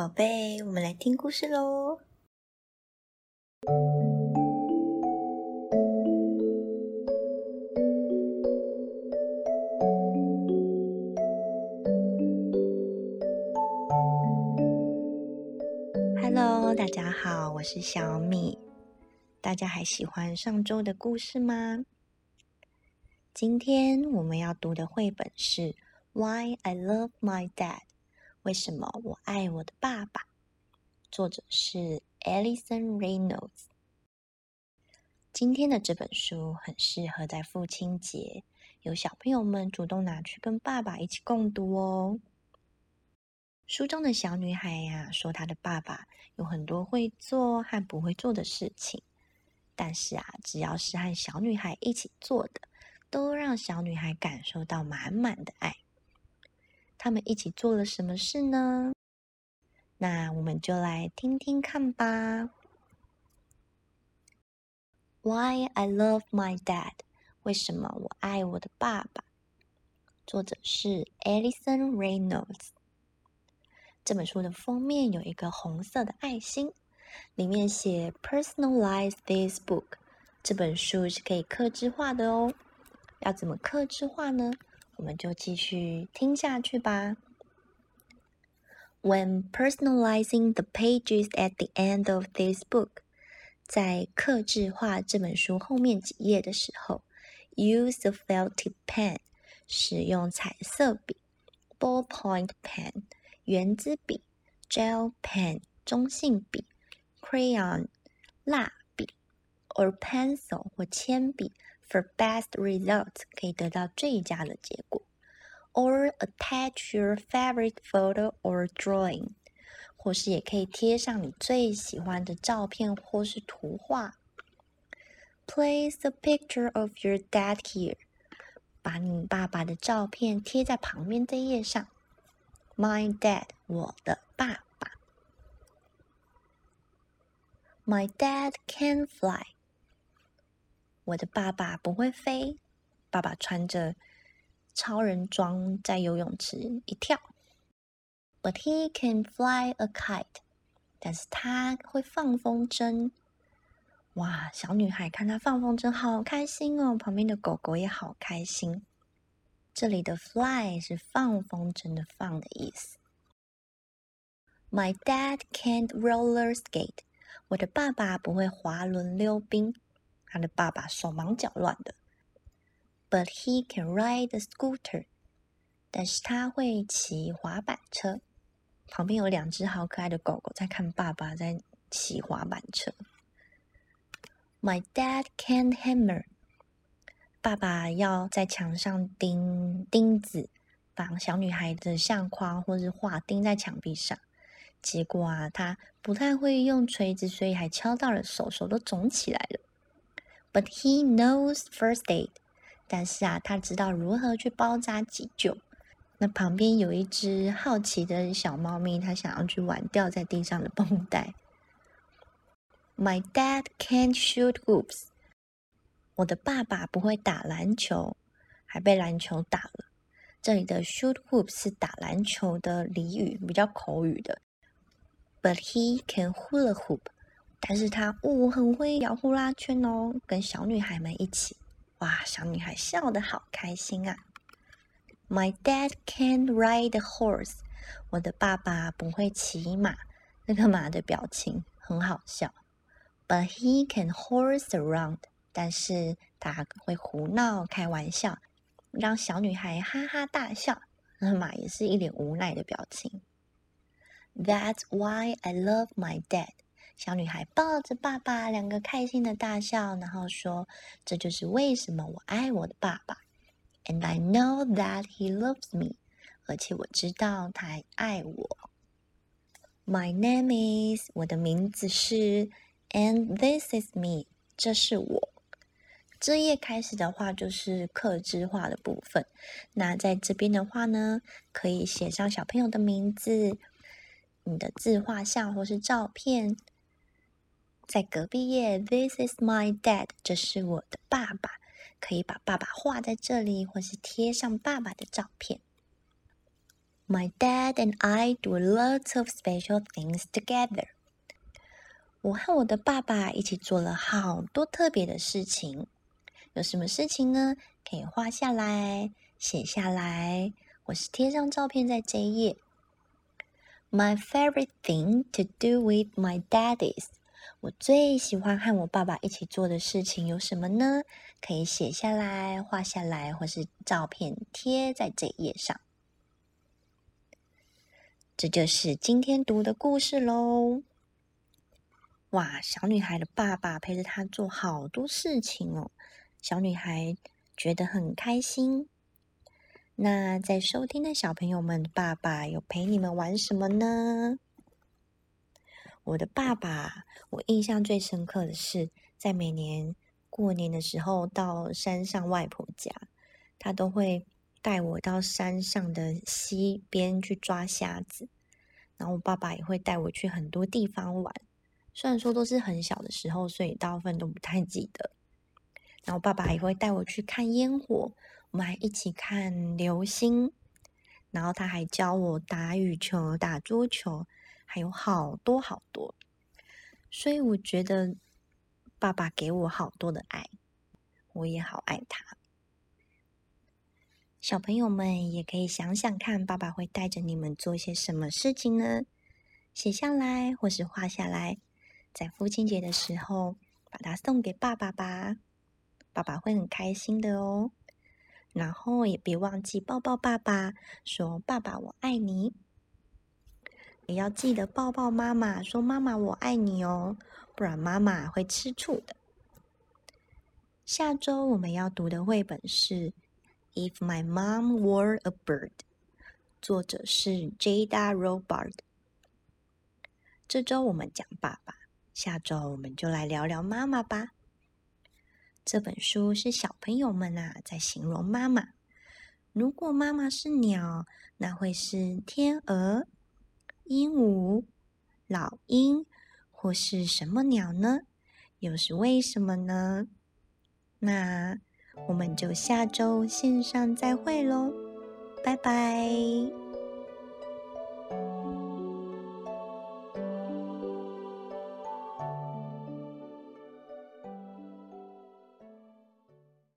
宝贝，我们来听故事喽。Hello，大家好，我是小米。大家还喜欢上周的故事吗？今天我们要读的绘本是《Why I Love My Dad》。为什么我爱我的爸爸？作者是 Alison Reynolds。今天的这本书很适合在父亲节，有小朋友们主动拿去跟爸爸一起共读哦。书中的小女孩呀，说她的爸爸有很多会做和不会做的事情，但是啊，只要是和小女孩一起做的。都让小女孩感受到满满的爱。他们一起做了什么事呢？那我们就来听听看吧。Why I love my dad？为什么我爱我的爸爸？作者是 Alison Reynolds。这本书的封面有一个红色的爱心，里面写 “Personalize this book”。这本书是可以刻制化的哦。要怎么克制化呢？我们就继续听下去吧。When personalizing the pages at the end of this book，在克制化这本书后面几页的时候，use a felt tip pen，使用彩色笔；ballpoint pen，圆珠笔；gel pen，中性笔；crayon，蜡笔；or pencil，或铅笔。 For best results，可以得到最佳的结果。Or attach your favorite photo or drawing，或是也可以贴上你最喜欢的照片或是图画。Place a picture of your dad here，把你爸爸的照片贴在旁边这页上。My dad，我的爸爸。My dad can fly。 我的爸爸不会飞，爸爸穿着超人装在游泳池一跳。But he can fly a kite，但是他会放风筝。哇，小女孩看他放风筝，好开心哦！旁边的狗狗也好开心。这里的 fly 是放风筝的放的意思。My dad can't roller skate，我的爸爸不会滑轮溜冰。他的爸爸手忙脚乱的，But he can ride a scooter。但是他会骑滑板车。旁边有两只好可爱的狗狗在看爸爸在骑滑板车。My dad can hammer。爸爸要在墙上钉钉子，把小女孩的相框或是画钉在墙壁上。结果啊，他不太会用锤子，所以还敲到了手，手都肿起来了。But he knows first aid，但是啊，他知道如何去包扎急救。那旁边有一只好奇的小猫咪，它想要去玩掉在地上的绷带。My dad can't shoot hoops，我的爸爸不会打篮球，还被篮球打了。这里的 shoot hoops 是打篮球的俚语，比较口语的。But he can hula hoop。但是他哦很会摇呼啦圈哦，跟小女孩们一起，哇，小女孩笑得好开心啊！My dad can't ride a horse，我的爸爸不会骑马，那个马的表情很好笑。But he can horse around，但是他会胡闹开玩笑，让小女孩哈哈大笑。那马也是一脸无奈的表情。That's why I love my dad。小女孩抱着爸爸，两个开心的大笑，然后说：“这就是为什么我爱我的爸爸。” And I know that he loves me，而且我知道他还爱我。My name is，我的名字是，And this is me，这是我。这页开始的话就是刻字化的部分。那在这边的话呢，可以写上小朋友的名字、你的自画像或是照片。在隔壁页，This is my dad，这是我的爸爸。可以把爸爸画在这里，或是贴上爸爸的照片。My dad and I do lots of special things together. 我和我的爸爸一起做了好多特别的事情。有什么事情呢？可以画下来、写下来，或是贴上照片在这一页。My favorite thing to do with my dad is 我最喜欢和我爸爸一起做的事情有什么呢？可以写下来、画下来，或是照片贴在这页上。这就是今天读的故事喽。哇，小女孩的爸爸陪着她做好多事情哦，小女孩觉得很开心。那在收听的小朋友们，爸爸有陪你们玩什么呢？我的爸爸，我印象最深刻的是，在每年过年的时候到山上外婆家，他都会带我到山上的溪边去抓虾子，然后我爸爸也会带我去很多地方玩。虽然说都是很小的时候，所以大部分都不太记得。然后爸爸也会带我去看烟火，我们还一起看流星。然后他还教我打羽球、打桌球，还有好多好多。所以我觉得爸爸给我好多的爱，我也好爱他。小朋友们也可以想想看，爸爸会带着你们做些什么事情呢？写下来，或是画下来。在父亲节的时候，把它送给爸爸吧，爸爸会很开心的哦。然后也别忘记抱抱爸爸，说“爸爸我爱你”。也要记得抱抱妈妈，说“妈妈我爱你”哦，不然妈妈会吃醋的。下周我们要读的绘本是《If My Mom Were a Bird》，作者是 Jada Robart。这周我们讲爸爸。下周我们就来聊聊妈妈吧。这本书是小朋友们啊在形容妈妈。如果妈妈是鸟，那会是天鹅、鹦鹉、老鹰，或是什么鸟呢？又是为什么呢？那我们就下周线上再会喽，拜拜。